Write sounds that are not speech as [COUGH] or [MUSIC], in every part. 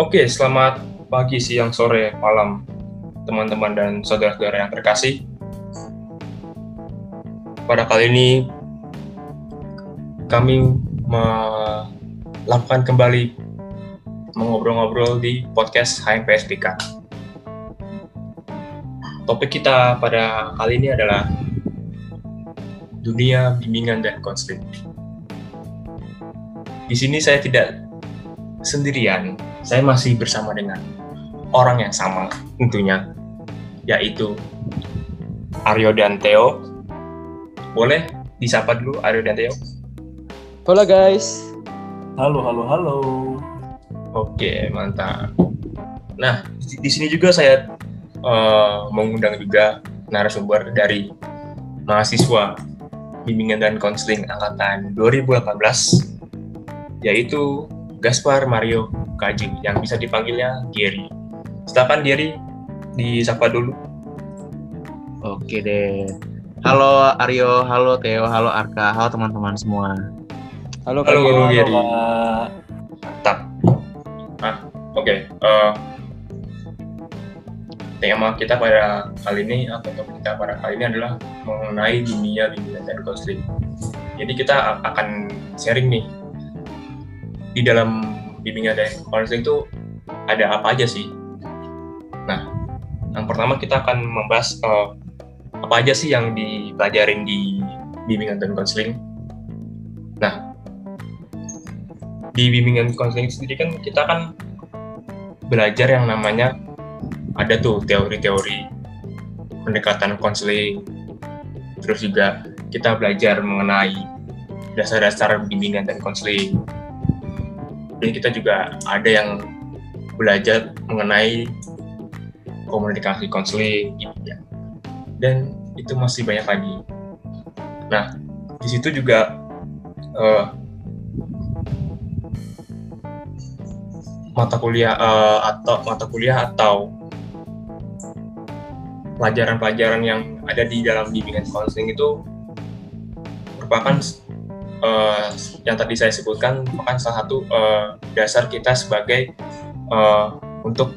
Oke, selamat pagi, siang, sore, malam, teman-teman dan saudara-saudara yang terkasih. Pada kali ini, kami melakukan kembali mengobrol-ngobrol di podcast HMPSPK. Topik kita pada kali ini adalah dunia bimbingan dan konseling. Di sini saya tidak sendirian, saya masih bersama dengan orang yang sama tentunya, yaitu Aryo dan Theo. Boleh disapa dulu Aryo dan Theo? Halo guys. Halo, halo, halo. Oke, mantap. Nah, di, di sini juga saya uh, mengundang juga narasumber dari mahasiswa bimbingan dan konseling angkatan 2018 yaitu Gaspar Mario Kaji yang bisa dipanggilnya Gary. Silakan Gary disapa dulu. Oke deh. Halo Aryo, halo Theo, halo Arka, halo teman-teman semua. Halo, halo, halo Gary. Mantap. Nah, oke. Okay. Uh, eh, tema kita pada kali ini atau topik kita pada kali ini adalah mengenai dunia bimbingan dan konseling. Jadi kita akan sharing nih di dalam bimbingan dan konseling itu ada apa aja sih? Nah, yang pertama kita akan membahas uh, apa aja sih yang dipelajarin di bimbingan dan konseling. Nah, di bimbingan konseling sendiri kan kita kan belajar yang namanya ada tuh teori-teori pendekatan konseling, terus juga kita belajar mengenai dasar-dasar bimbingan dan konseling dan kita juga ada yang belajar mengenai komunikasi konseling gitu ya. Dan itu masih banyak lagi. Nah di situ juga uh, mata kuliah uh, atau mata kuliah atau pelajaran-pelajaran yang ada di dalam bimbingan konseling itu merupakan uh, yang tadi saya sebutkan merupakan salah satu uh, dasar kita sebagai uh, untuk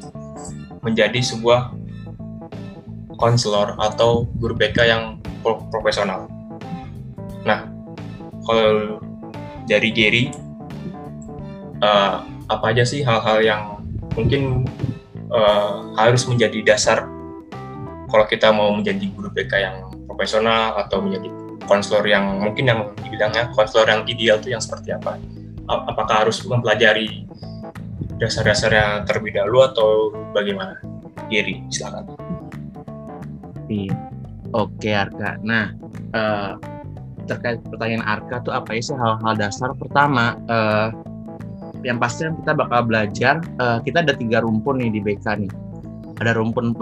menjadi sebuah konselor atau guru BK yang pro profesional. Nah, kalau dari Gary, uh, apa aja sih hal-hal yang mungkin uh, harus menjadi dasar kalau kita mau menjadi guru BK yang profesional atau menjadi konselor yang mungkin yang dibilangnya konselor yang ideal itu yang seperti apa? Apakah harus mempelajari dasar-dasarnya terlebih dahulu atau bagaimana? Giri, silakan. Iya. Oke Arka. Nah, uh, terkait pertanyaan Arka tuh apa sih hal-hal dasar? Pertama, uh, yang pasti kita bakal belajar. Uh, kita ada tiga rumpun nih di BK nih. Ada rumpun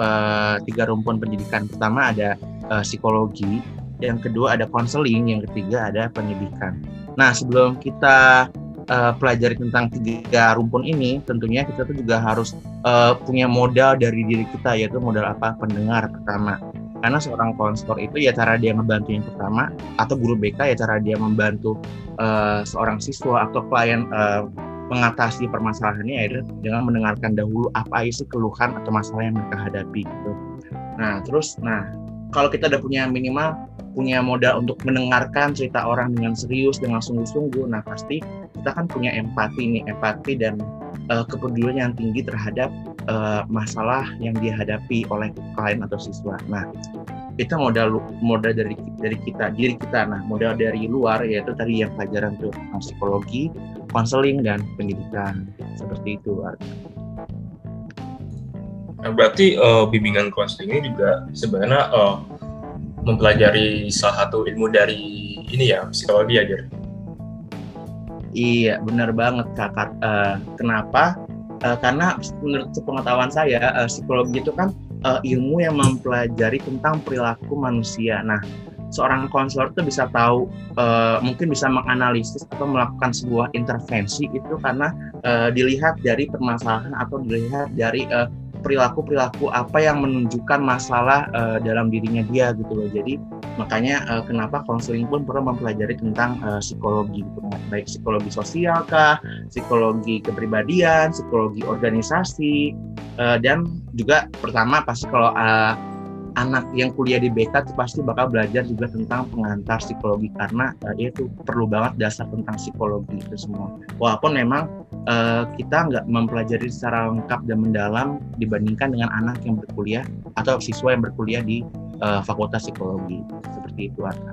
tiga rumpun pendidikan. Pertama ada psikologi, yang kedua ada konseling, yang ketiga ada pendidikan. Nah, sebelum kita uh, pelajari tentang tiga rumpun ini, tentunya kita tuh juga harus uh, punya modal dari diri kita, yaitu modal apa? Pendengar pertama. Karena seorang konselor itu ya cara dia ngebantu yang pertama, atau guru BK ya cara dia membantu uh, seorang siswa atau klien uh, mengatasi permasalahannya ya dengan mendengarkan dahulu apa isi keluhan atau masalah yang mereka hadapi gitu. Nah, terus nah kalau kita udah punya minimal punya modal untuk mendengarkan cerita orang dengan serius dengan sungguh-sungguh nah pasti kita kan punya empati nih empati dan uh, kepedulian yang tinggi terhadap uh, masalah yang dihadapi oleh klien atau siswa. Nah itu modal modal dari dari kita diri kita. Nah modal dari luar yaitu tadi yang pelajaran tuh psikologi konseling dan pendidikan. Seperti itu Nah, berarti uh, bimbingan konseling ini juga sebenarnya uh, mempelajari salah satu ilmu dari ini ya psikologi aja. Iya benar banget kakak. Uh, kenapa? Uh, karena menurut pengetahuan saya uh, psikologi itu kan uh, ilmu yang mempelajari tentang perilaku manusia. Nah seorang konselor itu bisa tahu uh, mungkin bisa menganalisis atau melakukan sebuah intervensi itu karena uh, dilihat dari permasalahan atau dilihat dari uh, perilaku-perilaku apa yang menunjukkan masalah uh, dalam dirinya dia gitu loh. Jadi makanya uh, kenapa konseling pun perlu mempelajari tentang uh, psikologi gitu. baik psikologi sosial kah, psikologi kepribadian, psikologi organisasi uh, dan juga pertama pasti kalau uh, anak yang kuliah di BK itu pasti bakal belajar juga tentang pengantar psikologi karena uh, itu perlu banget dasar tentang psikologi itu semua. Walaupun memang uh, kita nggak mempelajari secara lengkap dan mendalam dibandingkan dengan anak yang berkuliah atau siswa yang berkuliah di uh, Fakultas Psikologi seperti itu Arka.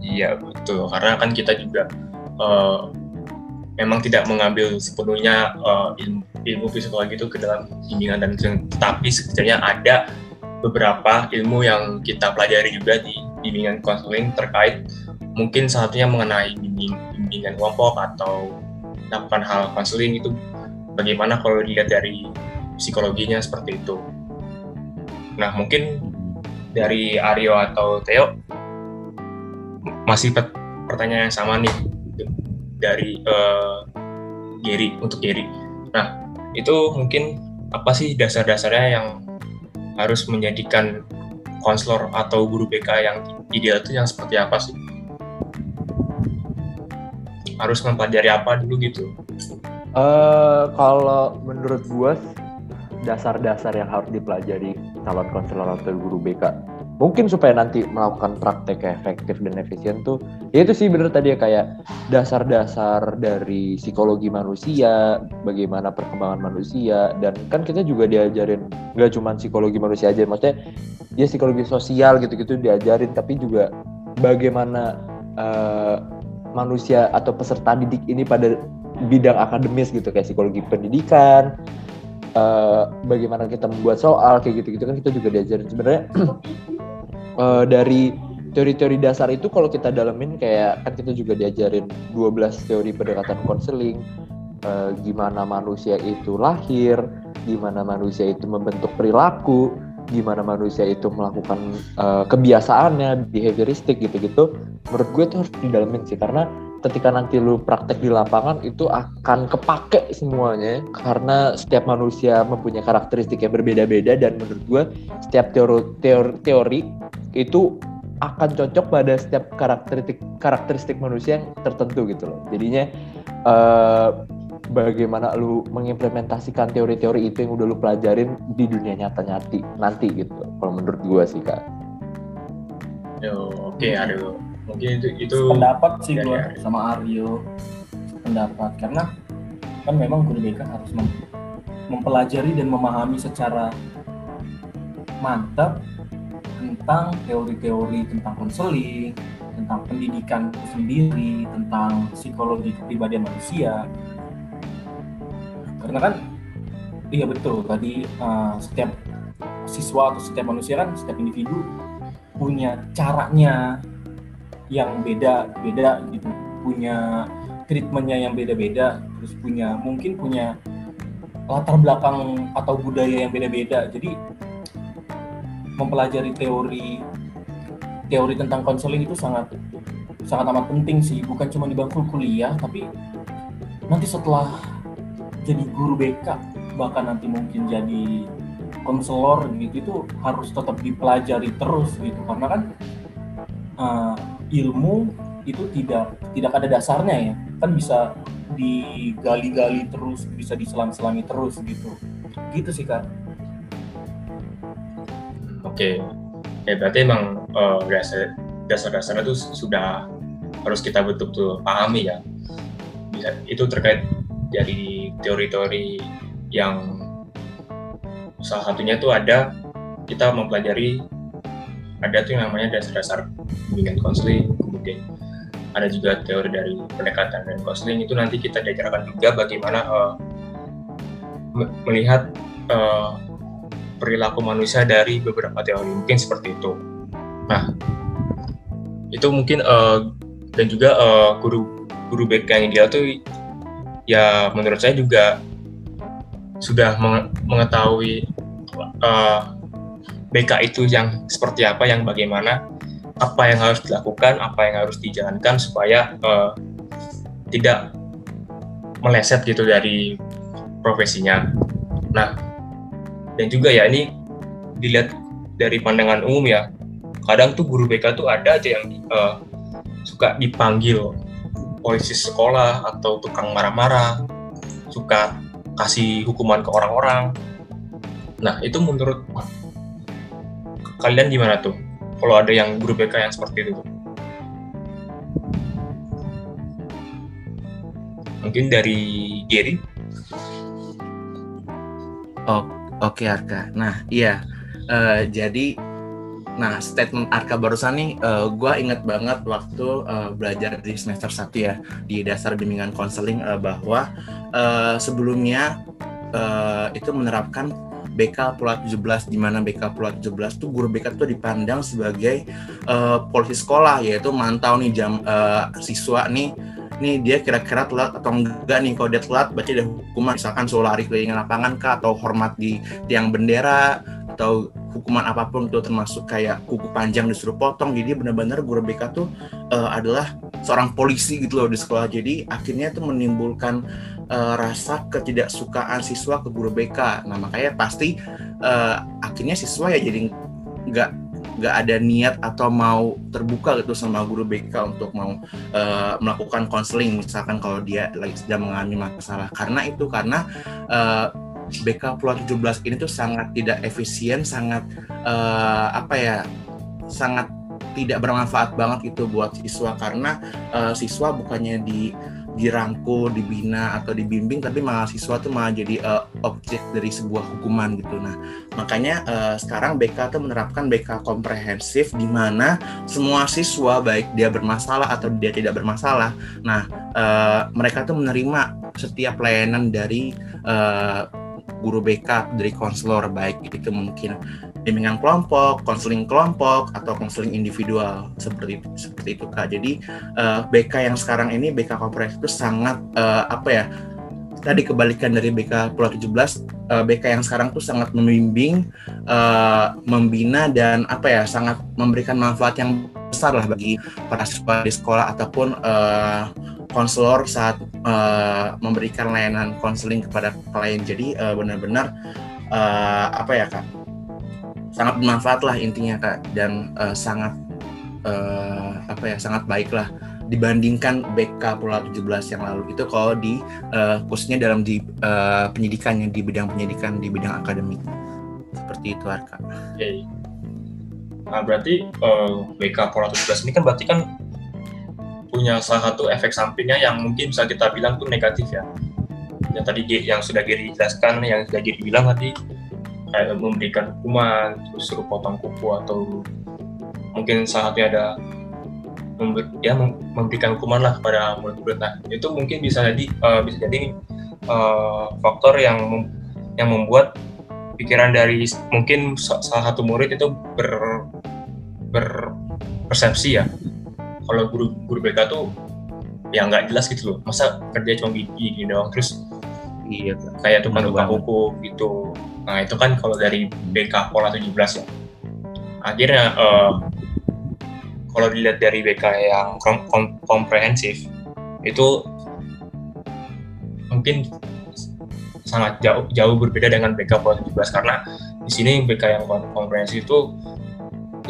Iya betul karena kan kita juga uh, memang tidak mengambil sepenuhnya uh, ilmu, ilmu psikologi itu ke dalam bimbingan dan tapi sebenarnya ada beberapa ilmu yang kita pelajari juga di bimbingan konseling terkait mungkin satunya mengenai bimbing, bimbingan kelompok atau melakukan hal konseling itu bagaimana kalau dilihat dari psikologinya seperti itu. Nah mungkin dari Aryo atau Theo masih pertanyaan yang sama nih dari uh, Gary untuk Gary. Nah itu mungkin apa sih dasar-dasarnya yang harus menjadikan konselor atau guru BK yang ideal itu yang seperti apa sih? Harus mempelajari apa dulu gitu? Uh, kalau menurut gue dasar-dasar yang harus dipelajari calon konselor atau guru BK mungkin supaya nanti melakukan praktek efektif dan efisien tuh ya itu sih bener tadi ya kayak dasar-dasar dari psikologi manusia bagaimana perkembangan manusia dan kan kita juga diajarin nggak cuma psikologi manusia aja maksudnya ya psikologi sosial gitu-gitu diajarin tapi juga bagaimana uh, manusia atau peserta didik ini pada bidang akademis gitu kayak psikologi pendidikan uh, bagaimana kita membuat soal kayak gitu-gitu kan kita juga diajarin. Sebenarnya [CLEARS THROAT] uh, dari teori-teori dasar itu kalau kita dalemin kayak kan kita juga diajarin 12 teori pendekatan konseling uh, gimana manusia itu lahir, gimana manusia itu membentuk perilaku, gimana manusia itu melakukan uh, kebiasaannya, behavioristik gitu-gitu. Menurut gue itu harus didalemin sih karena ketika nanti lu praktek di lapangan itu akan kepake semuanya karena setiap manusia mempunyai karakteristik yang berbeda-beda dan menurut gue setiap teori, teori, teori itu akan cocok pada setiap karakteristik karakteristik manusia yang tertentu gitu loh. Jadinya uh, bagaimana lu mengimplementasikan teori-teori itu yang udah lu pelajarin di dunia nyata nyati nanti gitu. Kalau menurut gua sih kak. Yo, oke okay, aduh. Mungkin itu itu pendapat sih gua sama Aryo pendapat karena kan memang guru BK harus mem mempelajari dan memahami secara mantap tentang teori-teori tentang konseling, tentang pendidikan sendiri, tentang psikologi kepribadian manusia. Karena kan, iya betul tadi uh, setiap siswa atau setiap manusia kan setiap individu punya caranya yang beda-beda gitu, punya treatmentnya yang beda-beda, terus punya mungkin punya latar belakang atau budaya yang beda-beda. Jadi mempelajari teori teori tentang konseling itu sangat sangat amat penting sih. Bukan cuma di bangku kuliah tapi nanti setelah jadi guru BK bahkan nanti mungkin jadi konselor gitu itu harus tetap dipelajari terus gitu. Karena kan uh, ilmu itu tidak tidak ada dasarnya ya. Kan bisa digali-gali terus bisa diselam-selami terus gitu. Gitu sih kak Oke, ya berarti emang uh, dasar dasar-dasarnya itu sudah harus kita betul-betul pahami ya. Bisa itu terkait dari teori-teori yang salah satunya itu ada kita mempelajari ada tuh yang namanya dasar-dasar bimbingan konseling, kemudian ada juga teori dari pendekatan dan konseling itu nanti kita diajarkan juga bagaimana uh, melihat uh, perilaku manusia dari beberapa teori mungkin seperti itu. Nah, itu mungkin uh, dan juga uh, guru guru BK yang ideal tuh ya menurut saya juga sudah mengetahui uh, eh, BK itu yang seperti apa, yang bagaimana, apa yang harus dilakukan, apa yang harus dijalankan supaya uh, tidak meleset gitu dari profesinya. Nah, dan juga ya ini dilihat dari pandangan umum ya kadang tuh guru BK tuh ada aja yang uh, suka dipanggil polisi sekolah atau tukang marah-marah suka kasih hukuman ke orang-orang. Nah itu menurut kalian gimana tuh? Kalau ada yang guru BK yang seperti itu mungkin dari Gary? Oh, oke Arka. Nah iya. Uh, jadi Nah, statement Arka barusan nih, uh, eh, gue inget banget waktu uh, belajar di semester 1 ya, di dasar bimbingan konseling uh, bahwa uh, sebelumnya uh, itu menerapkan BK Pulau 17 di mana BK Pulau 17 tuh guru BK tuh dipandang sebagai uh, polisi sekolah yaitu mantau nih jam uh, siswa nih nih dia kira-kira telat atau enggak nih? Kalau dia telat berarti ada hukuman misalkan suruh lari keliling lapangan kah atau hormat di tiang bendera atau hukuman apa pun itu termasuk kayak kuku panjang disuruh potong. Jadi benar-benar guru BK tuh uh, adalah seorang polisi gitu loh di sekolah. Jadi akhirnya itu menimbulkan uh, rasa ketidaksukaan siswa ke guru BK nah makanya pasti uh, akhirnya siswa ya jadi nggak nggak ada niat atau mau terbuka gitu sama guru BK untuk mau uh, melakukan konseling misalkan kalau dia lagi sedang mengalami masalah. Karena itu karena uh, BK Pulau 17 ini tuh sangat tidak efisien, sangat uh, apa ya, sangat tidak bermanfaat banget itu buat siswa. Karena uh, siswa bukannya di dirangkul, dibina atau dibimbing, tapi malah siswa tuh malah jadi uh, objek dari sebuah hukuman gitu. Nah, makanya uh, sekarang BK tuh menerapkan BK komprehensif di mana semua siswa baik dia bermasalah atau dia tidak bermasalah, nah uh, mereka tuh menerima setiap layanan dari uh, guru BK dari konselor baik itu mungkin bimbingan kelompok, konseling kelompok atau konseling individual seperti seperti itu kak. Jadi uh, eh, BK yang sekarang ini BK komprehensif itu sangat uh, apa ya? Tadi kebalikan dari BK Pulau 17, uh, BK yang sekarang tuh sangat membimbing, uh, membina dan apa ya sangat memberikan manfaat yang besar lah bagi para siswa di sekolah ataupun uh, konselor saat uh, memberikan layanan konseling kepada klien. Jadi uh, benar-benar uh, apa ya kak, sangat bermanfaat lah intinya kak dan uh, sangat uh, apa ya sangat baik lah dibandingkan BK Pulau 17 yang lalu itu kalau di uh, khususnya dalam di uh, penyidikannya di bidang penyidikan di bidang akademik seperti itu Arka. Oke. Nah berarti uh, BK Pulau 17 ini kan berarti kan punya salah satu efek sampingnya yang mungkin bisa kita bilang tuh negatif ya. Yang tadi yang sudah Giri yang sudah Giri bilang tadi kayak memberikan hukuman, terus suruh potong kuku atau mungkin salah satunya ada member, ya memberikan hukuman lah kepada murid-murid. Nah itu mungkin bisa jadi uh, bisa jadi uh, faktor yang mem, yang membuat pikiran dari mungkin salah satu murid itu ber berpersepsi ya. Kalau guru guru BK tuh ya nggak jelas gitu loh. Masa kerja cuma gini, gini doang terus iya. kayak tukang tukang hukum gitu nah itu kan kalau dari BK pola 17 ya. Akhirnya uh, kalau dilihat dari BK yang kom kom komprehensif itu mungkin sangat jauh jauh berbeda dengan BK pola 17 karena di sini BK yang komprehensif itu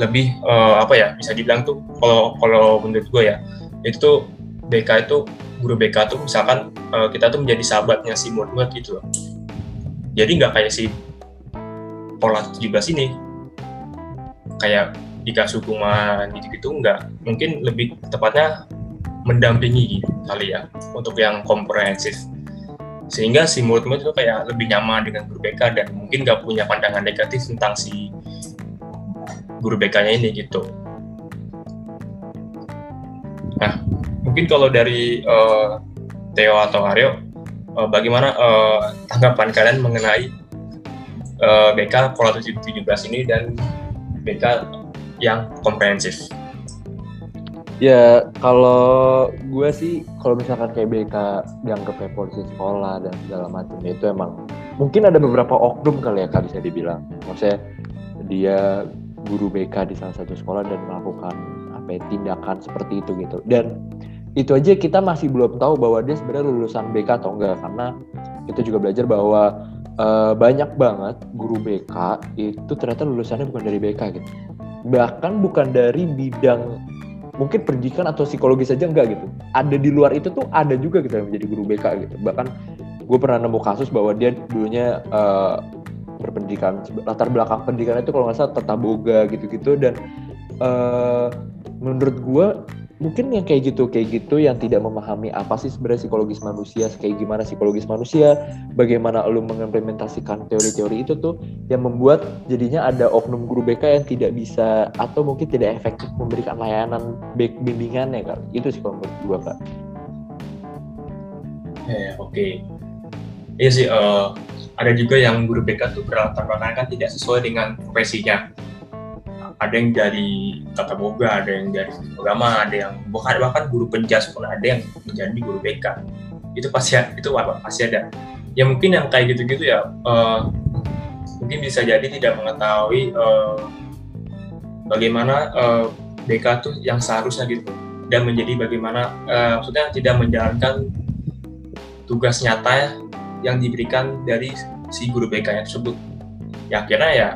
lebih uh, apa ya bisa dibilang tuh kalau kalau menurut gue ya itu BK itu guru BK tuh misalkan uh, kita tuh menjadi sahabatnya si murid gitu loh. Jadi nggak kayak si pola 17 ini kayak dikasih hukuman gitu-gitu nggak mungkin lebih tepatnya mendampingi kali ya untuk yang komprehensif. Sehingga si murid-murid itu kayak lebih nyaman dengan guru BK dan mungkin nggak punya pandangan negatif tentang si guru BK-nya ini gitu. Nah, mungkin kalau dari uh, Theo atau Aryo, uh, bagaimana uh, tanggapan kalian mengenai uh, BK Pola 17 ini dan BK yang komprehensif? Ya, kalau gue sih, kalau misalkan kayak BK dianggap kayak polisi sekolah dan segala macam, itu emang mungkin ada beberapa oknum kali ya kak bisa dibilang. Maksudnya dia guru BK di salah satu sekolah dan melakukan apa ya, tindakan seperti itu gitu dan itu aja kita masih belum tahu bahwa dia sebenarnya lulusan BK atau enggak karena kita juga belajar bahwa eh, banyak banget guru BK itu ternyata lulusannya bukan dari BK gitu. Bahkan bukan dari bidang mungkin pendidikan atau psikologi saja enggak gitu. Ada di luar itu tuh ada juga gitu yang menjadi guru BK gitu. Bahkan gue pernah nemu kasus bahwa dia dulunya eh, berpendidikan latar belakang pendidikan itu kalau nggak salah tata boga gitu-gitu dan eh, menurut gue mungkin yang kayak gitu kayak gitu yang tidak memahami apa sih sebenarnya psikologis manusia kayak gimana psikologis manusia bagaimana lu mengimplementasikan teori-teori itu tuh yang membuat jadinya ada oknum guru BK yang tidak bisa atau mungkin tidak efektif memberikan layanan baik bimbingannya kan itu sih kalau menurut gua kak Ya, oke. Iya sih, eh, ada juga yang guru BK tuh berlatar belakang kan tidak sesuai dengan profesinya. Ada yang dari tata boga, ada yang dari agama, ada yang bahkan bahkan guru penjas pun ada yang menjadi guru BK. Itu pasti itu pasti ada. Ya mungkin yang kayak gitu-gitu ya eh, mungkin bisa jadi tidak mengetahui eh, bagaimana eh, BK tuh yang seharusnya gitu dan menjadi bagaimana eh, maksudnya tidak menjalankan tugas nyata ya yang diberikan dari si guru BK tersebut. Ya akhirnya ya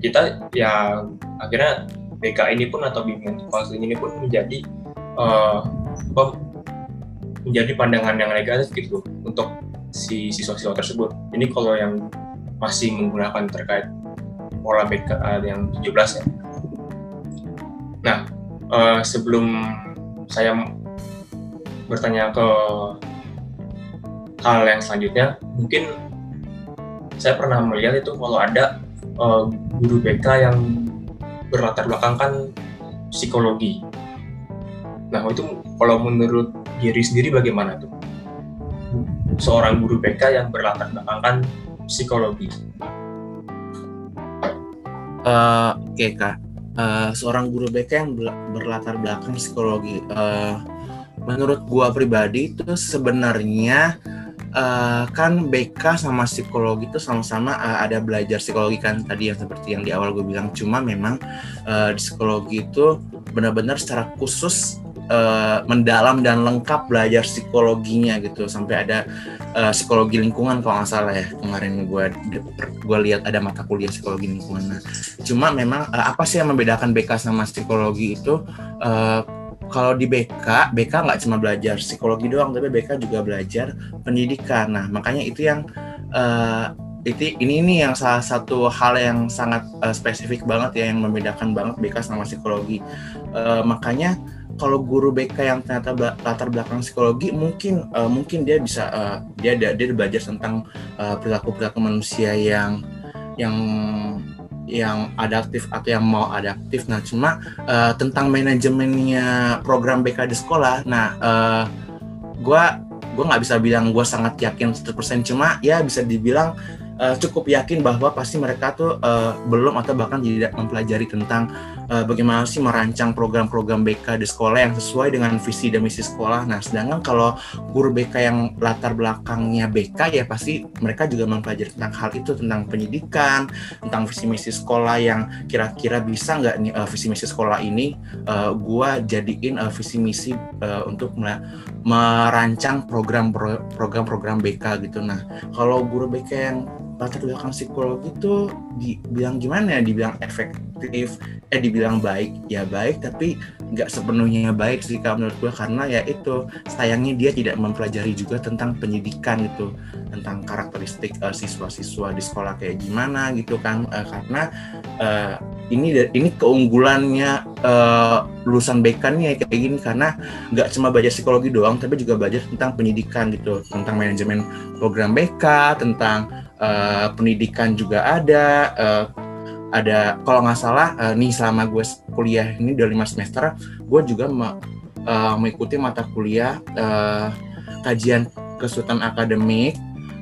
kita ya akhirnya BK ini pun atau bimbingan konseling ini pun menjadi apa, menjadi pandangan yang negatif gitu untuk si siswa-siswa tersebut. Ini kalau yang masih menggunakan terkait pola BK eh, yang 17 ya. Nah, eh, sebelum saya bertanya ke hal yang selanjutnya mungkin saya pernah melihat itu kalau ada eh, guru BK yang berlatar belakang kan psikologi. Nah itu kalau menurut diri sendiri bagaimana tuh? Seorang guru BK yang berlatar belakang kan psikologi. Eh, Oke kak, Eh, seorang guru BK yang berlatar belakang psikologi. Eh, menurut gua pribadi itu sebenarnya eh, kan BK sama psikologi itu sama-sama eh, ada belajar psikologi kan tadi yang seperti yang di awal gue bilang. Cuma memang eh, di psikologi itu benar-benar secara khusus eh, mendalam dan lengkap belajar psikologinya gitu sampai ada eh, psikologi lingkungan kalau nggak salah ya kemarin gue gue lihat ada mata kuliah psikologi lingkungan. Nah, cuma memang eh, apa sih yang membedakan BK sama psikologi itu eh, kalau di BK BK nggak cuma belajar psikologi doang tapi BK juga belajar pendidikan. Nah makanya itu yang eh, itu ini ini yang salah satu hal yang sangat eh, spesifik banget ya yang membedakan banget BK sama psikologi. Eh, makanya kalau guru BK yang ternyata latar belakang psikologi mungkin eh, mungkin dia bisa eh, dia dia belajar tentang eh, perilaku perilaku manusia yang yang yang adaptif atau yang mau adaptif. Nah, cuma eh, tentang manajemennya program BK di sekolah. Nah, eh, gua gua nggak bisa bilang gue sangat yakin 100% cuma ya bisa dibilang eh, cukup yakin bahwa pasti mereka tuh eh, belum atau bahkan tidak mempelajari tentang eh, bagaimana sih merancang program-program BK di sekolah yang sesuai dengan visi dan misi sekolah. Nah, sedangkan kalau guru BK yang latar belakangnya BK ya pasti mereka juga mempelajari tentang hal itu tentang pendidikan, tentang visi misi sekolah yang kira-kira bisa nggak nih eh, visi misi sekolah ini eh, gua jadiin eh, visi misi eh, untuk merancang program program-program BK gitu. Nah, kalau guru BK yang latar belakang psikologi itu dibilang gimana ya? Dibilang efektif, eh dibilang baik, ya baik, tapi nggak sepenuhnya baik sih kalau menurut gue karena ya itu sayangnya dia tidak mempelajari juga tentang pendidikan gitu, tentang karakteristik eh, siswa-siswa di sekolah kayak gimana gitu kan, Eh, karena eh, ini ini keunggulannya eh, lulusan BK nih ya kayak gini karena nggak cuma belajar psikologi doang tapi juga belajar tentang pendidikan gitu tentang manajemen program BK tentang eh, pendidikan juga ada eh, ada kalau nggak salah eh, nih selama gue kuliah ini udah lima semester gue juga me- eh, mengikuti mata kuliah eh, kajian kesulitan akademik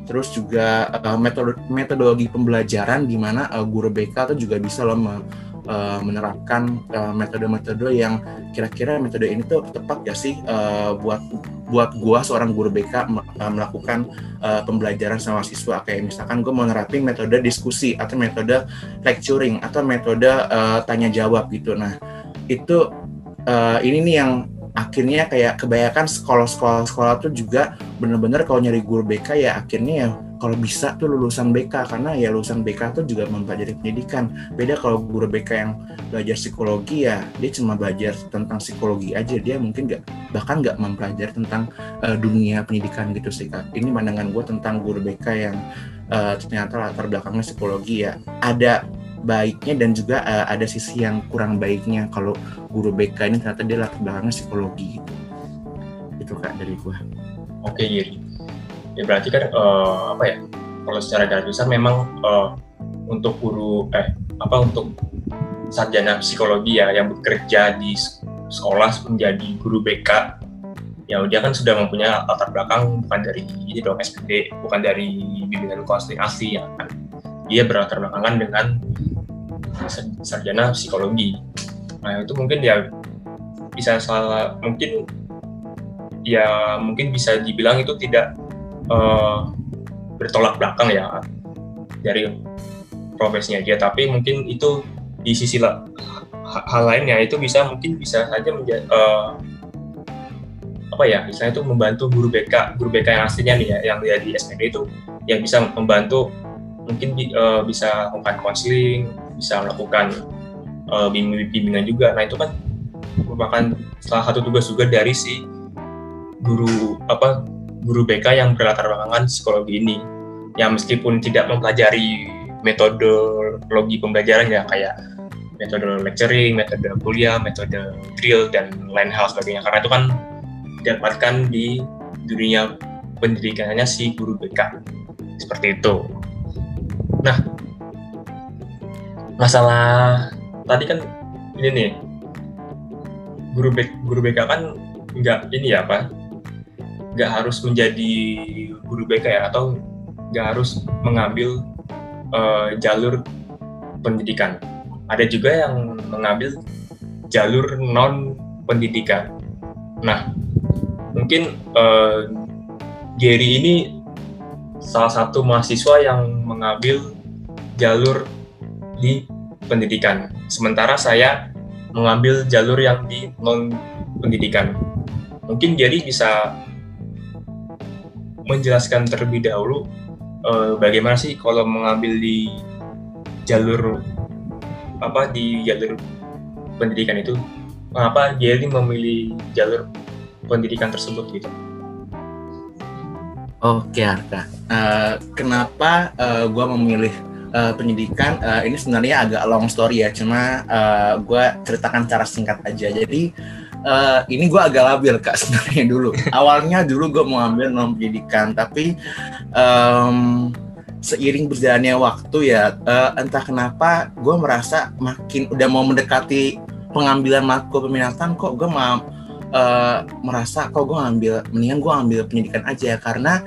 terus juga eh, metode metodologi pembelajaran di mana eh, guru BK tuh juga bisa loh me- eh, menerapkan metode-metode yang kira-kira metode ini tuh tepat gak sih eh, buat buat gua seorang guru BK eh, melakukan eh, pembelajaran sama siswa. Kayak misalkan gue mau nerapin metode diskusi atau metode lecturing atau metode eh, tanya jawab gitu. Nah itu eh, ini nih yang akhirnya kayak kebanyakan sekolah-sekolah sekolah tuh juga bener-bener kalau nyari guru BK ya akhirnya ya kalau bisa tuh lulusan BK karena ya lulusan BK tuh juga mempelajari pendidikan. Beda kalau guru BK yang belajar psikologi ya dia cuma belajar tentang psikologi aja dia mungkin nggak bahkan nggak mempelajari tentang uh, dunia pendidikan gitu sih kak. Ini pandangan gue tentang guru BK yang uh, ternyata latar belakangnya psikologi ya. Ada baiknya dan juga uh, ada sisi yang kurang baiknya kalau guru BK ini ternyata dia latar belakangnya psikologi gitu. Itu kak dari gue. Oke, Giri ya berarti kan uh, apa ya kalau secara garis besar memang uh, untuk guru eh apa untuk sarjana psikologi ya yang bekerja di sekolah menjadi guru BK ya dia kan sudah mempunyai latar belakang bukan dari ini dong SPD bukan dari bimbingan konseling asli ya kan. Dia berlatar belakangan dengan sarjana psikologi. Nah itu mungkin ya bisa salah mungkin ya mungkin bisa dibilang itu tidak uh, bertolak belakang ya dari profesinya dia. Tapi mungkin itu di sisi la, hal lainnya itu bisa mungkin bisa saja menjadi uh, apa ya misalnya itu membantu guru BK guru BK yang aslinya nih ya yang dia di SPD itu yang bisa membantu mungkin uh, bisa melakukan konseling bisa melakukan uh, bimbingan, bimbingan juga. Nah itu kan merupakan salah satu tugas juga dari si guru apa guru BK yang berlatar belakangan psikologi ini yang meskipun tidak mempelajari metodologi pembelajaran ya kayak metode lecturing, metode kuliah, metode drill dan lain hal sebagainya. Karena itu kan didapatkan di dunia pendidikannya si guru BK seperti itu. Nah, masalah tadi kan ini nih. Guru BK, guru BK kan nggak ini ya apa nggak harus menjadi guru BK ya atau nggak harus mengambil uh, jalur pendidikan. Ada juga yang mengambil jalur non pendidikan. Nah, mungkin uh, Gary ini salah satu mahasiswa yang mengambil jalur di pendidikan. Sementara saya mengambil jalur yang di non pendidikan. Mungkin Gary bisa menjelaskan terlebih dahulu uh, bagaimana sih kalau mengambil di jalur apa di jalur pendidikan itu mengapa Jelly memilih jalur pendidikan tersebut gitu? Oke Arka, uh, kenapa uh, gue memilih uh, pendidikan? Uh, ini sebenarnya agak long story ya, cuma uh, gue ceritakan cara singkat aja. Jadi uh, ini gue agak labil kak [LAUGHS] sebenarnya dulu. Awalnya dulu gue mau ambil non pendidikan, tapi um, seiring berjalannya waktu ya uh, entah kenapa gue merasa makin udah mau mendekati pengambilan matkul peminatan kok gue mau uh, merasa kok gue ngambil mendingan gue ambil pendidikan aja ya karena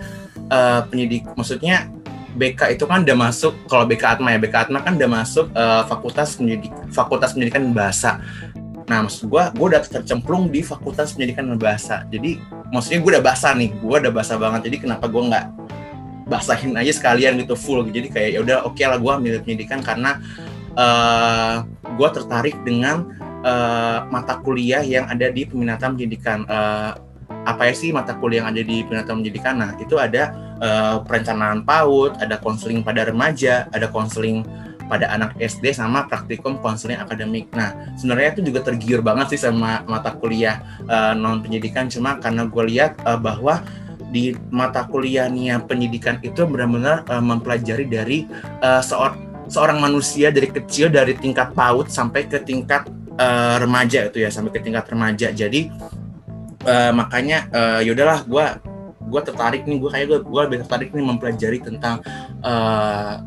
uh, pendidik maksudnya BK itu kan udah masuk kalau BK Atma ya BK Atma kan udah masuk uh, fakultas pendidik fakultas pendidikan bahasa Nah, maksud gue, gue udah tercemplung di Fakultas Pendidikan dan Bahasa. Jadi, maksudnya gue udah basah nih, gue udah basah banget. Jadi, kenapa gue nggak basahin aja sekalian gitu full? Jadi kayak ya udah oke okay lah gue ambil pendidikan karena uh, eh, gue tertarik dengan uh, mata kuliah yang ada di peminatan pendidikan. Uh, apa ya sih mata kuliah yang ada di peminatan pendidikan? Nah, itu ada uh, perencanaan PAUD, ada konseling pada remaja, ada konseling pada anak SD sama praktikum konseling akademik. Nah, sebenarnya itu juga tergiur banget sih sama mata kuliah uh, non pendidikan cuma karena gue lihat uh, bahwa di mata kuliahnya pendidikan itu benar-benar uh, mempelajari dari uh, seor seorang manusia dari kecil dari tingkat PAUD sampai ke tingkat uh, remaja itu ya sampai ke tingkat remaja. Jadi uh, makanya uh, yaudahlah gue gue tertarik nih gue kayak gue gue lebih tertarik nih mempelajari tentang uh,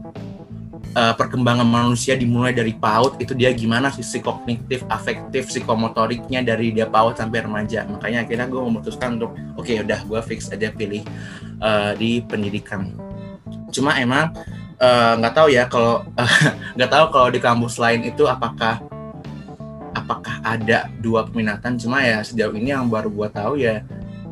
uh, perkembangan manusia dimulai dari PAUD itu dia gimana sisi kognitif, afektif, psikomotoriknya dari dia PAUD sampai remaja. Makanya akhirnya gue memutuskan untuk oke okay, udah gue fix aja pilih uh, di pendidikan. Cuma emang eh, nggak uh, tahu ya kalau [LAUGHS] nggak uh, tahu kalau di kampus lain itu apakah apakah ada dua peminatan. Cuma ya sejauh ini yang baru gue tahu ya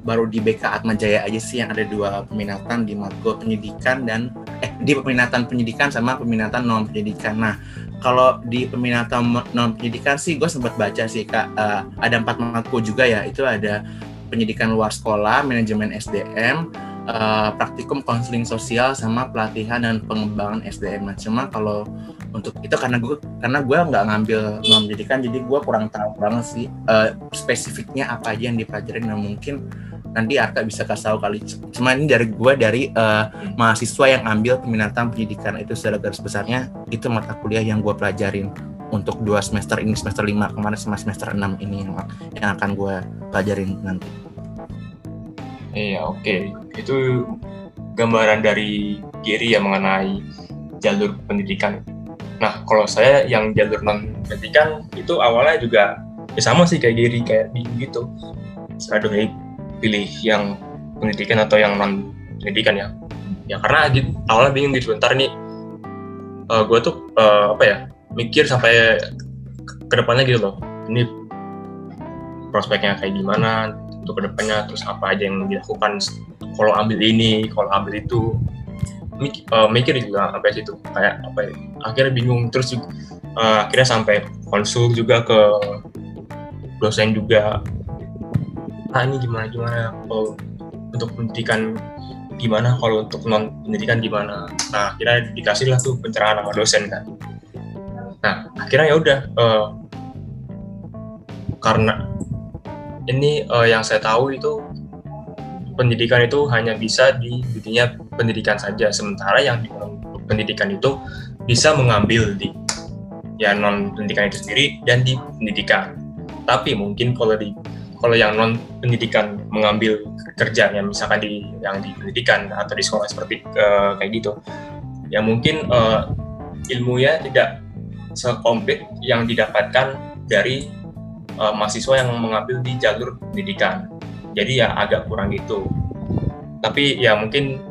baru di BK Atma Jaya aja sih yang ada dua peminatan di matkul pendidikan dan eh di peminatan pendidikan sama peminatan non pendidikan. Nah kalau di peminatan non pendidikan sih gue sempat baca sih kak uh, ada empat matkul juga ya itu ada pendidikan luar sekolah, manajemen SDM, uh, praktikum konseling sosial sama pelatihan dan pengembangan SDM. Nah, cuma kalau untuk itu karena gue karena gue nggak ngambil non pendidikan jadi gue kurang tahu banget sih uh, spesifiknya apa aja yang dipelajarin. Nah mungkin nanti Arka bisa kasih tahu kali. Cuma ini dari gue dari uh, mahasiswa yang ambil peminatan pendidikan itu secara garis besarnya itu mata kuliah yang gue pelajarin untuk dua semester ini semester lima kemarin sama semester enam ini yang, yang akan gue pelajarin nanti. Iya oke okay. itu gambaran dari Giri ya mengenai jalur pendidikan. Nah kalau saya yang jalur non pendidikan itu awalnya juga ya sama sih kayak Giri kayak gitu. Aduh pilih yang pendidikan atau yang non pendidikan ya. Ya karena gitu, awalnya bingung gitu ntar nih uh, gue tuh uh, apa ya mikir sampai ke depannya gitu loh. Ini prospeknya kayak gimana untuk ke depannya terus apa aja yang dilakukan kalau ambil ini kalau ambil itu. Mik, uh, mikir juga sampai situ kayak apa ya akhirnya bingung. Terus uh, akhirnya sampai konsul juga ke dosen juga ah ini gimana gimana? Kalau untuk pendidikan gimana? Kalau untuk non pendidikan gimana? Nah akhirnya dikasih lah tuh pencerahan sama dosen kan. Nah akhirnya ya udah uh, karena ini uh, yang saya tahu itu pendidikan itu hanya bisa di dunia pendidikan saja. Sementara yang di pendidikan itu bisa mengambil di ya non pendidikan itu sendiri dan di pendidikan. Tapi mungkin kalau di kalau yang non pendidikan mengambil kerja misalkan di yang di pendidikan atau di sekolah seperti uh, kayak gitu ya mungkin uh, ilmunya tidak sekomplit yang didapatkan dari uh, mahasiswa yang mengambil di jalur pendidikan. Jadi ya agak kurang gitu. Tapi ya mungkin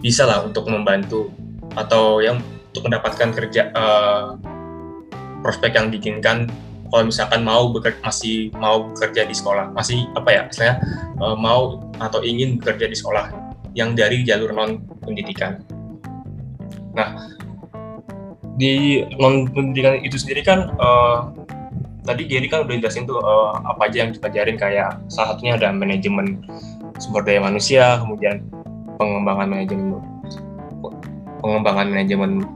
bisa lah untuk membantu atau yang untuk mendapatkan kerja uh, prospek yang diinginkan kalau misalkan mau bekerja, masih mau bekerja di sekolah masih apa ya saya uh, mau atau ingin bekerja di sekolah yang dari jalur non pendidikan. Nah di non pendidikan itu sendiri kan uh, tadi Gary kan udah jelasin tuh uh, apa aja yang dipelajarin kayak salah satunya ada manajemen sumber daya manusia kemudian pengembangan manajemen pengembangan manajemen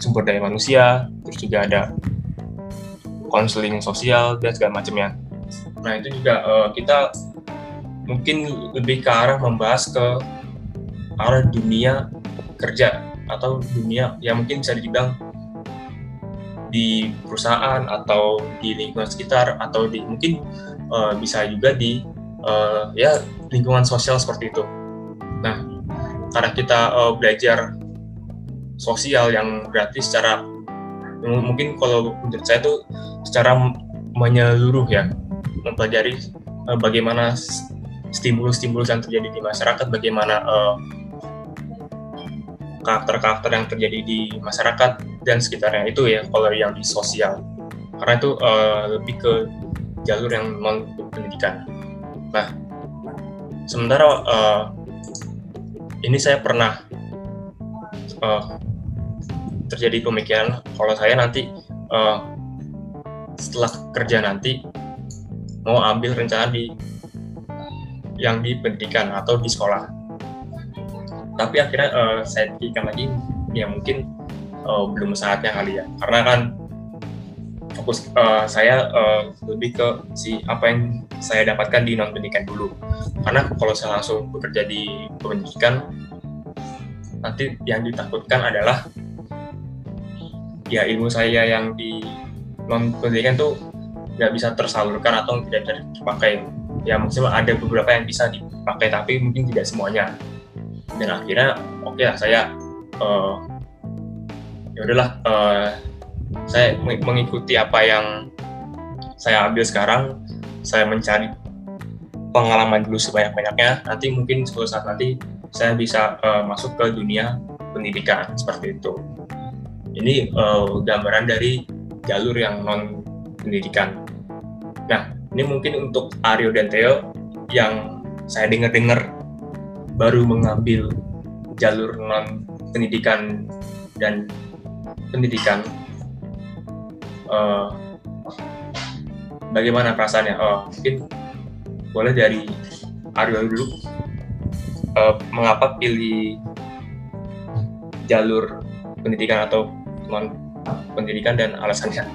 sumber daya manusia terus juga ada konseling sosial dan segala macamnya nah itu juga uh, kita mungkin lebih ke arah membahas ke arah dunia kerja atau dunia yang mungkin bisa dibilang di perusahaan atau di lingkungan sekitar atau di mungkin uh, bisa juga di uh, ya lingkungan sosial seperti itu. Nah, karena kita uh, belajar sosial yang gratis secara mungkin kalau menurut saya itu secara menyeluruh ya mempelajari uh, bagaimana stimulus-stimulus yang terjadi di masyarakat, bagaimana uh, karakter-karakter yang terjadi di masyarakat dan sekitarnya itu ya kalau yang di sosial karena itu uh, lebih ke jalur yang non pendidikan. Nah, sementara uh, ini saya pernah uh, terjadi pemikiran kalau saya nanti uh, setelah kerja nanti mau ambil rencana di yang di pendidikan atau di sekolah. Tapi akhirnya uh, saya pikirkan lagi ya mungkin uh, belum saatnya kali ya. Karena kan fokus uh, saya uh, lebih ke si apa yang saya dapatkan di non pendidikan dulu. Karena kalau saya langsung bekerja di pendidikan nanti yang ditakutkan adalah ya ilmu saya yang di non pendidikan tuh nggak bisa tersalurkan atau tidak bisa dipakai. Ya maksudnya ada beberapa yang bisa dipakai tapi mungkin tidak semuanya. Dan akhirnya oke okay lah saya uh, ya udahlah uh, saya mengikuti apa yang saya ambil sekarang. Saya mencari pengalaman dulu sebanyak-banyaknya. Nanti mungkin suatu saat nanti saya bisa uh, masuk ke dunia pendidikan seperti itu ini uh, gambaran dari jalur yang non pendidikan nah ini mungkin untuk Aryo dan Theo yang saya dengar-dengar baru mengambil jalur non pendidikan dan pendidikan. Uh, bagaimana perasaannya? Oh mungkin boleh dari Aryo dulu. Uh, mengapa pilih jalur pendidikan atau non pendidikan dan alasannya?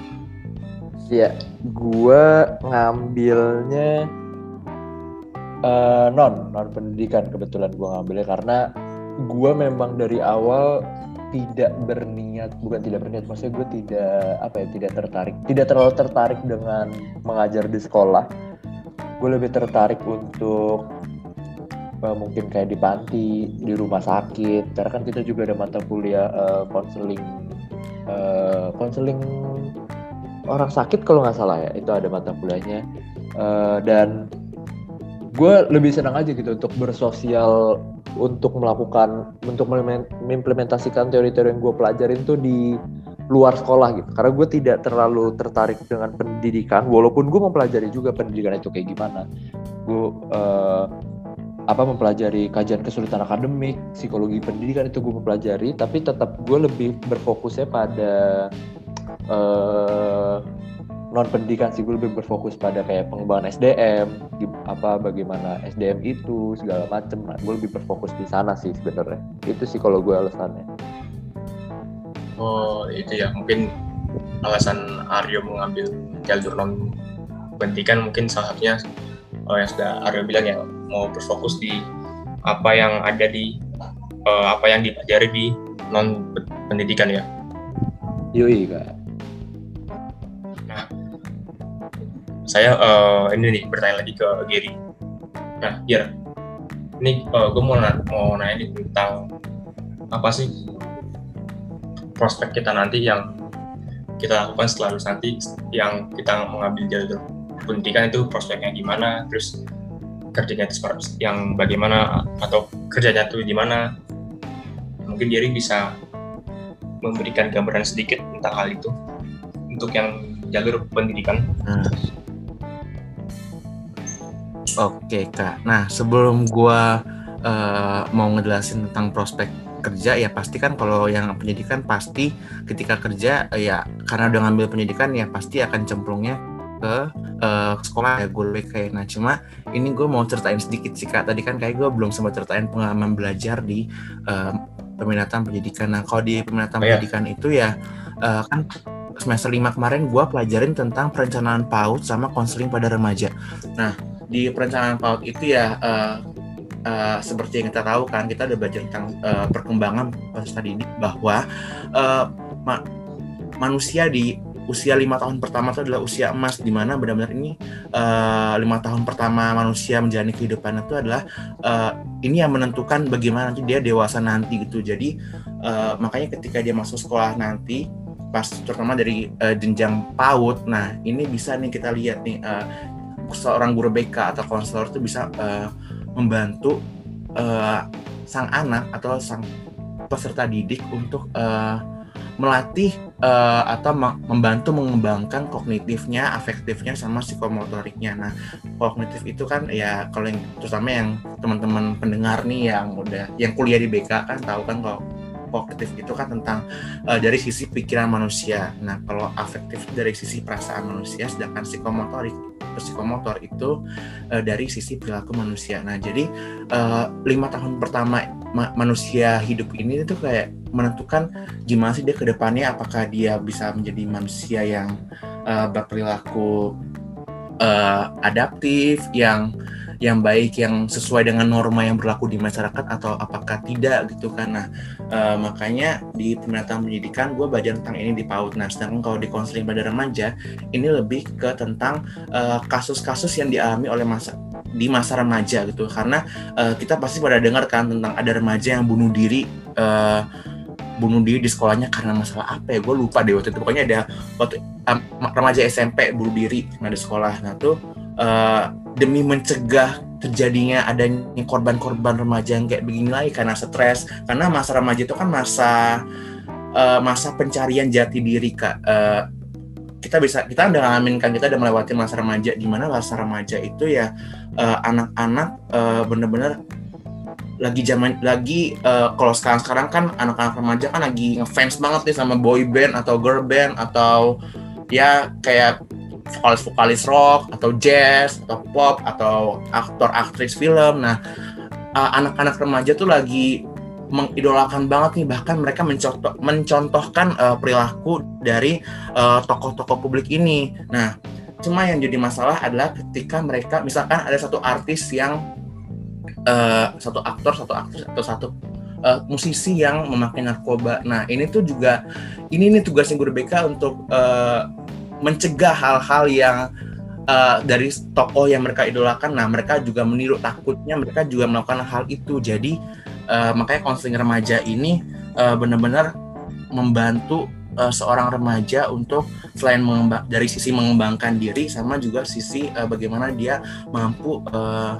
Ya, gue ngambilnya uh, non non pendidikan kebetulan gue ngambilnya karena gue memang dari awal tidak berniat bukan tidak berniat maksudnya gue tidak apa ya tidak tertarik tidak terlalu tertarik dengan mengajar di sekolah gue lebih tertarik untuk uh, mungkin kayak di panti di rumah sakit karena kan kita juga ada mata kuliah konseling uh, konseling uh, orang sakit kalau nggak salah ya itu ada mata kuliahnya. Uh, dan gue lebih senang aja gitu untuk bersosial untuk melakukan untuk mengimplementasikan teori-teori yang gue pelajarin tuh di luar sekolah gitu. Karena gue tidak terlalu tertarik dengan pendidikan walaupun gue mempelajari juga pendidikan itu kayak gimana. Gue uh, apa mempelajari kajian kesulitan akademik psikologi pendidikan itu gue mempelajari tapi tetap gue lebih berfokusnya pada uh, non pendidikan sih. Gue lebih berfokus pada kayak pengembangan SDM apa bagaimana SDM itu segala macem. Nah, gue lebih berfokus di sana sih sebenarnya. Itu sih kalau gue alasannya. Oh itu ya. Mungkin alasan Aryo mengambil jalur non pendidikan mungkin salah satunya oh, yang sudah Aryo bilang ya mau berfokus di apa yang ada di uh, apa yang dipelajari di non pendidikan ya. Yoi kak. Saya uh, ini nih bertanya lagi ke Gary. Nah, Gir, ini uh, eh, gue mau na mau nanya nih tentang apa sih prospek kita nanti yang kita lakukan setelah lulus nanti yang kita mengambil jalur pendidikan itu prospeknya gimana, terus kerjanya itu yang bagaimana atau kerjanya itu di mana? Mungkin Gary bisa memberikan gambaran sedikit tentang hal itu untuk yang jalur pendidikan. Hmm. Oke kak. Nah sebelum gua uh, mau ngejelasin tentang prospek kerja ya pasti kan kalau yang pendidikan pasti ketika kerja ya karena udah ngambil pendidikan ya pasti akan cemplungnya ke uh, sekolah ya gue kayak nah cuma ini gue mau ceritain sedikit sih kak. Tadi kan kayak gue belum sempat ceritain pengalaman belajar di uh, peminatan pendidikan. Nah kalau di peminatan oh, ya. pendidikan itu ya uh, kan semester lima kemarin gue pelajarin tentang perencanaan PAUD sama konseling pada remaja. Nah di perencanaan PAUD itu ya uh, uh, seperti yang kita tahu kan kita udah belajar tentang uh, perkembangan peserta didik bahwa uh, ma manusia di usia lima tahun pertama itu adalah usia emas di mana benar-benar ini lima uh, tahun pertama manusia menjalani kehidupan itu adalah uh, ini yang menentukan bagaimana nanti dia dewasa nanti gitu. Jadi uh, makanya ketika dia masuk sekolah nanti pas terutama dari uh, jenjang PAUD nah ini bisa nih kita lihat nih uh, seorang guru BK atau konselor itu bisa uh, membantu uh, sang anak atau sang peserta didik untuk uh, melatih uh, atau membantu mengembangkan kognitifnya, afektifnya, sama psikomotoriknya. Nah, kognitif itu kan ya kalau yang terutama yang teman-teman pendengar nih yang udah yang kuliah di BK kan tahu kan kalau kognitif itu kan tentang uh, dari sisi pikiran manusia. Nah, kalau afektif dari sisi perasaan manusia, sedangkan psikomotorik psikomotor itu uh, dari sisi perilaku manusia. Nah, jadi uh, lima tahun pertama ma manusia hidup ini itu kayak menentukan gimana sih dia ke depannya apakah dia bisa menjadi manusia yang uh, berperilaku uh, adaptif yang yang baik yang sesuai dengan norma yang berlaku di masyarakat atau apakah tidak gitu kan. Nah uh, makanya di peminatan pendidikan gue belajar tentang ini di PAUD. Nah sedangkan kalau di konseling pada remaja ini lebih ke tentang eh, kasus-kasus uh, yang dialami oleh masa di masa remaja gitu. Karena uh, kita pasti pada dengar kan tentang ada remaja yang bunuh diri uh, bunuh diri di sekolahnya karena masalah apa ya? Gue lupa deh waktu itu. Pokoknya ada waktu um, remaja SMP bunuh diri karena di sekolah. Nah tuh uh, demi mencegah terjadinya adanya korban-korban remaja yang kayak begini lagi karena stres. Karena masa remaja itu kan masa uh, masa pencarian jati diri kak. Uh, kita bisa kita udah ngalamin kan kita udah melewati masa remaja di mana masa remaja itu ya anak-anak uh, bener-bener lagi zaman lagi uh, kalau sekarang sekarang kan anak-anak remaja kan lagi ngefans banget nih sama boy band atau girl band atau ya kayak vokalis-vokalis rock atau jazz atau pop atau aktor aktris film. Nah, uh, anak-anak remaja tuh lagi mengidolakan banget nih bahkan mereka mencontoh mencontohkan uh, perilaku dari uh, tokoh-tokoh publik ini. Nah, cuma yang jadi masalah adalah ketika mereka misalkan ada satu artis yang uh, satu aktor, satu aktris atau satu uh, musisi yang memakai narkoba. Nah, ini tuh juga ini nih tugasnya guru BK untuk uh, mencegah hal-hal yang uh, dari tokoh yang mereka idolakan. Nah, mereka juga meniru takutnya mereka juga melakukan hal itu. Jadi uh, makanya konseling remaja ini uh, benar-benar membantu uh, seorang remaja untuk selain dari sisi mengembangkan diri sama juga sisi uh, bagaimana dia mampu uh,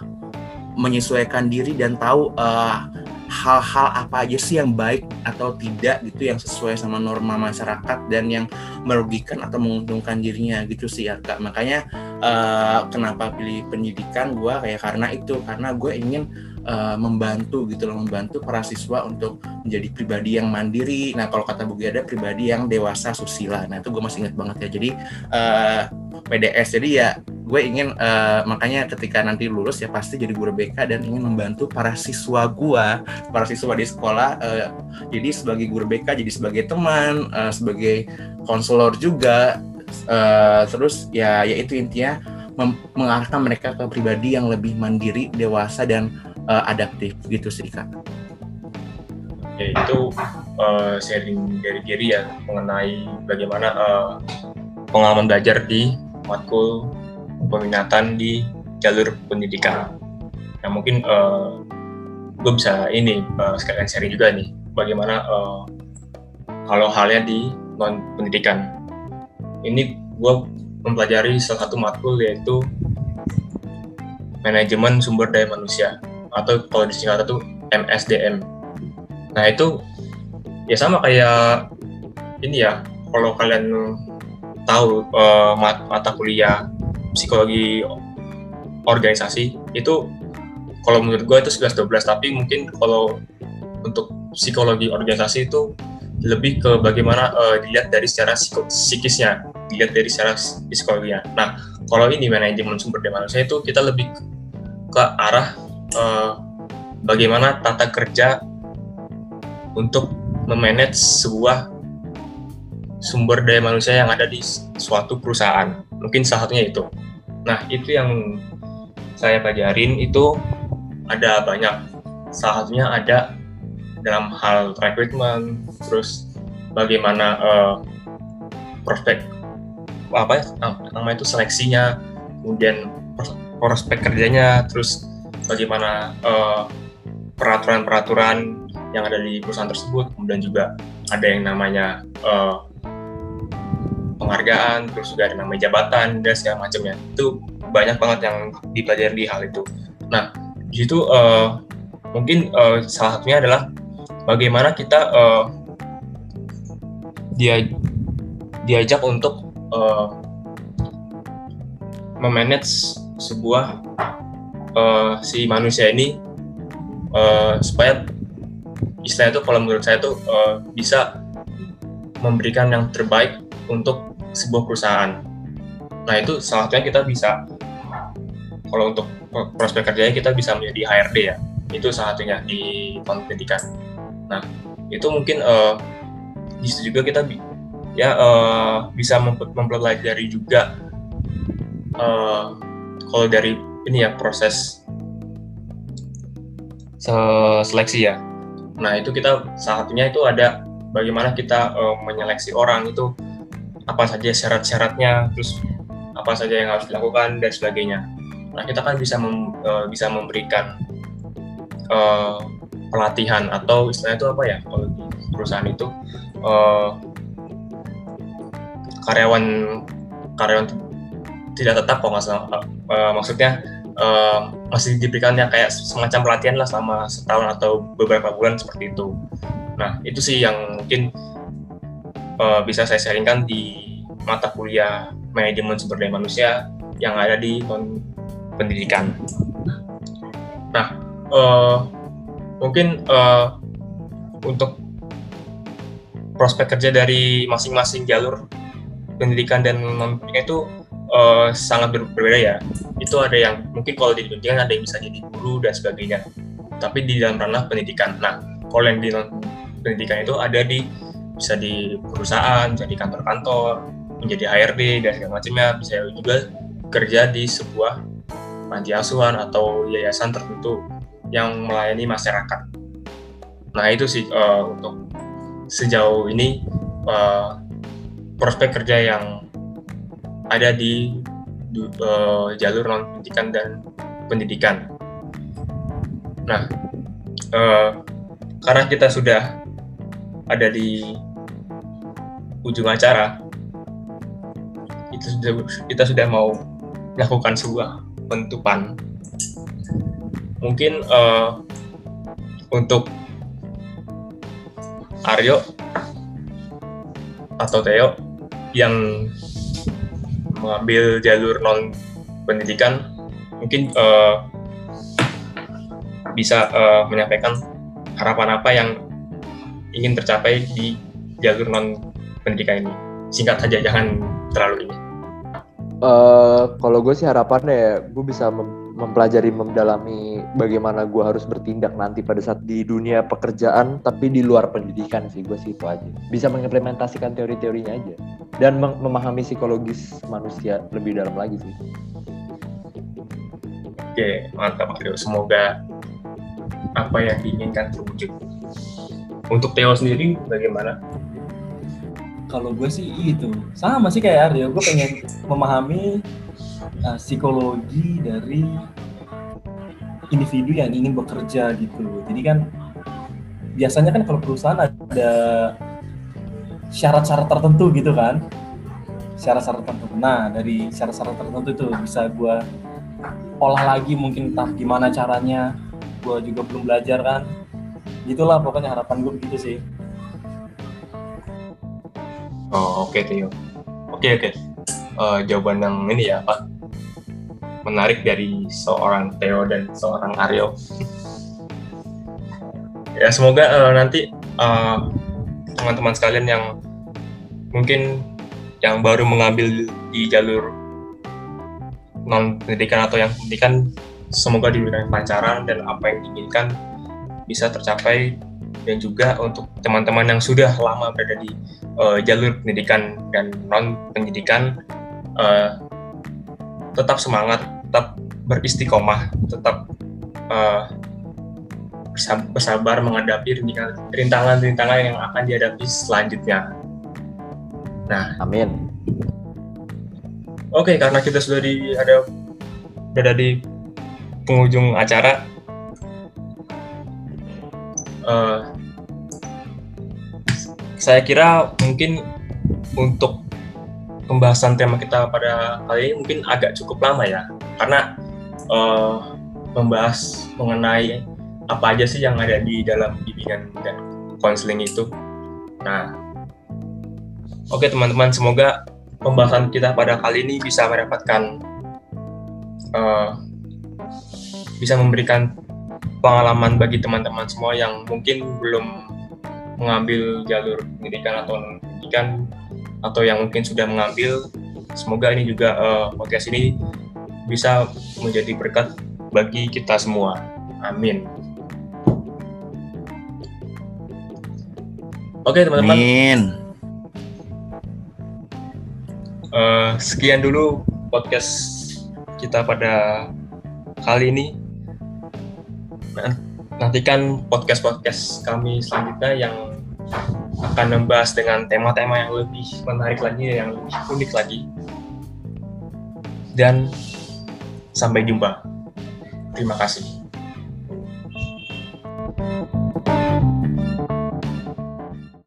menyesuaikan diri dan tahu uh, hal-hal apa aja sih yang baik atau tidak gitu yang sesuai sama norma masyarakat dan yang merugikan atau menguntungkan dirinya gitu sih ya kak. Makanya uh, kenapa pilih pendidikan gue kayak karena itu karena gue ingin uh, membantu gitu loh membantu para siswa untuk menjadi pribadi yang mandiri. Nah kalau kata Bu ada pribadi yang dewasa susila. Nah itu gue masih ingat banget ya. Jadi uh, eh, PDS jadi ya gue ingin uh, makanya ketika nanti lulus ya pasti jadi guru BK dan ingin membantu para siswa gue para siswa di sekolah uh, jadi sebagai guru BK jadi sebagai teman uh, sebagai konselor juga uh, terus ya yaitu intinya mengarahkan mereka ke pribadi yang lebih mandiri dewasa dan uh, adaptif gitu sih kak. Ya itu uh, sharing dari diri ya mengenai bagaimana uh, pengalaman belajar di matkul peminatan di jalur pendidikan. Nah mungkin uh, gue bisa ini uh, sekalian sharing juga nih bagaimana uh, kalau halnya di non pendidikan. Ini gue mempelajari salah satu matkul yaitu manajemen sumber daya manusia atau kalau disingkat itu MSDM. Nah itu ya sama kayak ini ya kalau kalian tahu uh, mata kuliah psikologi organisasi itu kalau menurut gue itu 11-12 tapi mungkin kalau untuk psikologi organisasi itu lebih ke bagaimana uh, dilihat dari secara psikisnya, dilihat dari secara psikologinya. Nah, kalau ini manajemen sumber daya manusia itu kita lebih ke arah uh, bagaimana tata kerja untuk memanage sebuah sumber daya manusia yang ada di suatu perusahaan. Mungkin salah satunya itu. Nah, itu yang saya pelajarin itu ada banyak. Salah satunya ada dalam hal rekrutmen, terus bagaimana uh, prospek apa ya namanya itu seleksinya, kemudian prospek kerjanya, terus bagaimana eh, peraturan-peraturan yang ada di perusahaan tersebut, kemudian juga ada yang namanya uh, penghargaan, terus juga ada namanya jabatan dan segala macamnya. Itu banyak banget yang dipelajari di hal itu. Nah, di situ uh, mungkin uh, salah satunya adalah bagaimana kita uh, dia diajak untuk uh, memanage sebuah uh, si manusia ini uh, supaya istilah itu kalau menurut saya tuh uh, bisa memberikan yang terbaik untuk sebuah perusahaan. Nah itu salah satunya kita bisa kalau untuk prospek kerjanya kita bisa menjadi HRD ya. Itu salah satunya di pendidikan. Nah itu mungkin uh, di situ juga kita ya uh, bisa mempelajari juga uh, kalau dari ini ya proses seleksi ya. Nah itu kita salah satunya itu ada bagaimana kita uh, menyeleksi orang itu apa saja syarat-syaratnya, terus apa saja yang harus dilakukan dan sebagainya. Nah kita kan bisa mem, uh, bisa memberikan uh, pelatihan atau istilahnya itu apa ya kalau di perusahaan itu uh, karyawan karyawan tidak tetap kok nggak salah uh, maksudnya uh, masih diberikannya kayak semacam pelatihan lah selama setahun atau beberapa bulan seperti itu nah itu sih yang mungkin uh, bisa saya sharingkan di mata kuliah manajemen sumber daya manusia yang ada di pendidikan nah uh, mungkin uh, untuk prospek kerja dari masing-masing jalur pendidikan dan non pendidikan itu uh, sangat ber berbeda ya. Itu ada yang mungkin kalau di pendidikan ada yang bisa jadi guru dan sebagainya. tapi di dalam ranah pendidikan. Nah, kalau yang di pendidikan itu ada di bisa di perusahaan, bisa di kantor-kantor, menjadi HRD dan segala macamnya, bisa juga kerja di sebuah panti asuhan atau yayasan tertentu yang melayani masyarakat. Nah itu sih uh, untuk sejauh ini uh, prospek kerja yang ada di uh, jalur non pendidikan dan pendidikan. Nah, uh, karena kita sudah ada di ujung acara, itu sudah kita sudah mau melakukan sebuah penutupan. Mungkin uh, untuk Aryo atau Theo yang mengambil jalur non pendidikan mungkin uh, bisa uh, menyampaikan harapan apa yang ingin tercapai di jalur non pendidikan ini? Singkat saja jangan terlalu ini. Uh, kalau gue sih harapannya ya gue bisa mem mempelajari mendalami bagaimana gue harus bertindak nanti pada saat di dunia pekerjaan tapi di luar pendidikan sih gue sih itu aja. Bisa mengimplementasikan teori-teorinya aja. Dan mem memahami psikologis manusia lebih dalam lagi sih. Oke mantap Akhirnya semoga apa yang diinginkan terwujud. Untuk Theo sendiri bagaimana kalau gue sih itu sama sih kayak Aryo gue pengen memahami uh, psikologi dari individu yang ingin bekerja gitu. Jadi kan biasanya kan kalau perusahaan ada syarat-syarat tertentu gitu kan. Syarat-syarat tertentu. Nah, dari syarat-syarat tertentu itu bisa gue olah lagi mungkin entah gimana caranya. Gue juga belum belajar kan. Itulah pokoknya harapan gue begitu sih. Oh, oke okay, Tio. Oke, okay, oke. Okay. Uh, jawaban yang ini ya, Pak menarik dari seorang Theo dan seorang Aryo. ya semoga uh, nanti eh, teman-teman sekalian yang mungkin yang baru mengambil di jalur non pendidikan atau yang pendidikan semoga diberikan pancaran dan apa yang diinginkan bisa tercapai dan juga untuk teman-teman yang sudah lama berada di uh, jalur pendidikan dan non pendidikan uh, tetap semangat, tetap beristiqomah, tetap uh, bersabar menghadapi rintangan-rintangan yang akan dihadapi selanjutnya. Nah, amin. Oke, okay, karena kita sudah di ada berada di penghujung acara, uh, saya kira mungkin untuk pembahasan tema kita pada kali ini mungkin agak cukup lama ya karena uh, membahas mengenai apa aja sih yang ada di dalam bimbingan dan konseling itu. Nah, oke okay, teman-teman, semoga pembahasan kita pada kali ini bisa mendapatkan uh, bisa memberikan pengalaman bagi teman-teman semua yang mungkin belum mengambil jalur pendidikan atau pendidikan atau yang mungkin sudah mengambil semoga ini juga uh, podcast ini bisa menjadi berkat bagi kita semua. Amin. Oke teman-teman. Uh, sekian dulu podcast kita pada kali ini nantikan podcast-podcast kami selanjutnya yang akan membahas dengan tema-tema yang lebih menarik lagi, yang lebih unik lagi. Dan sampai jumpa. Terima kasih.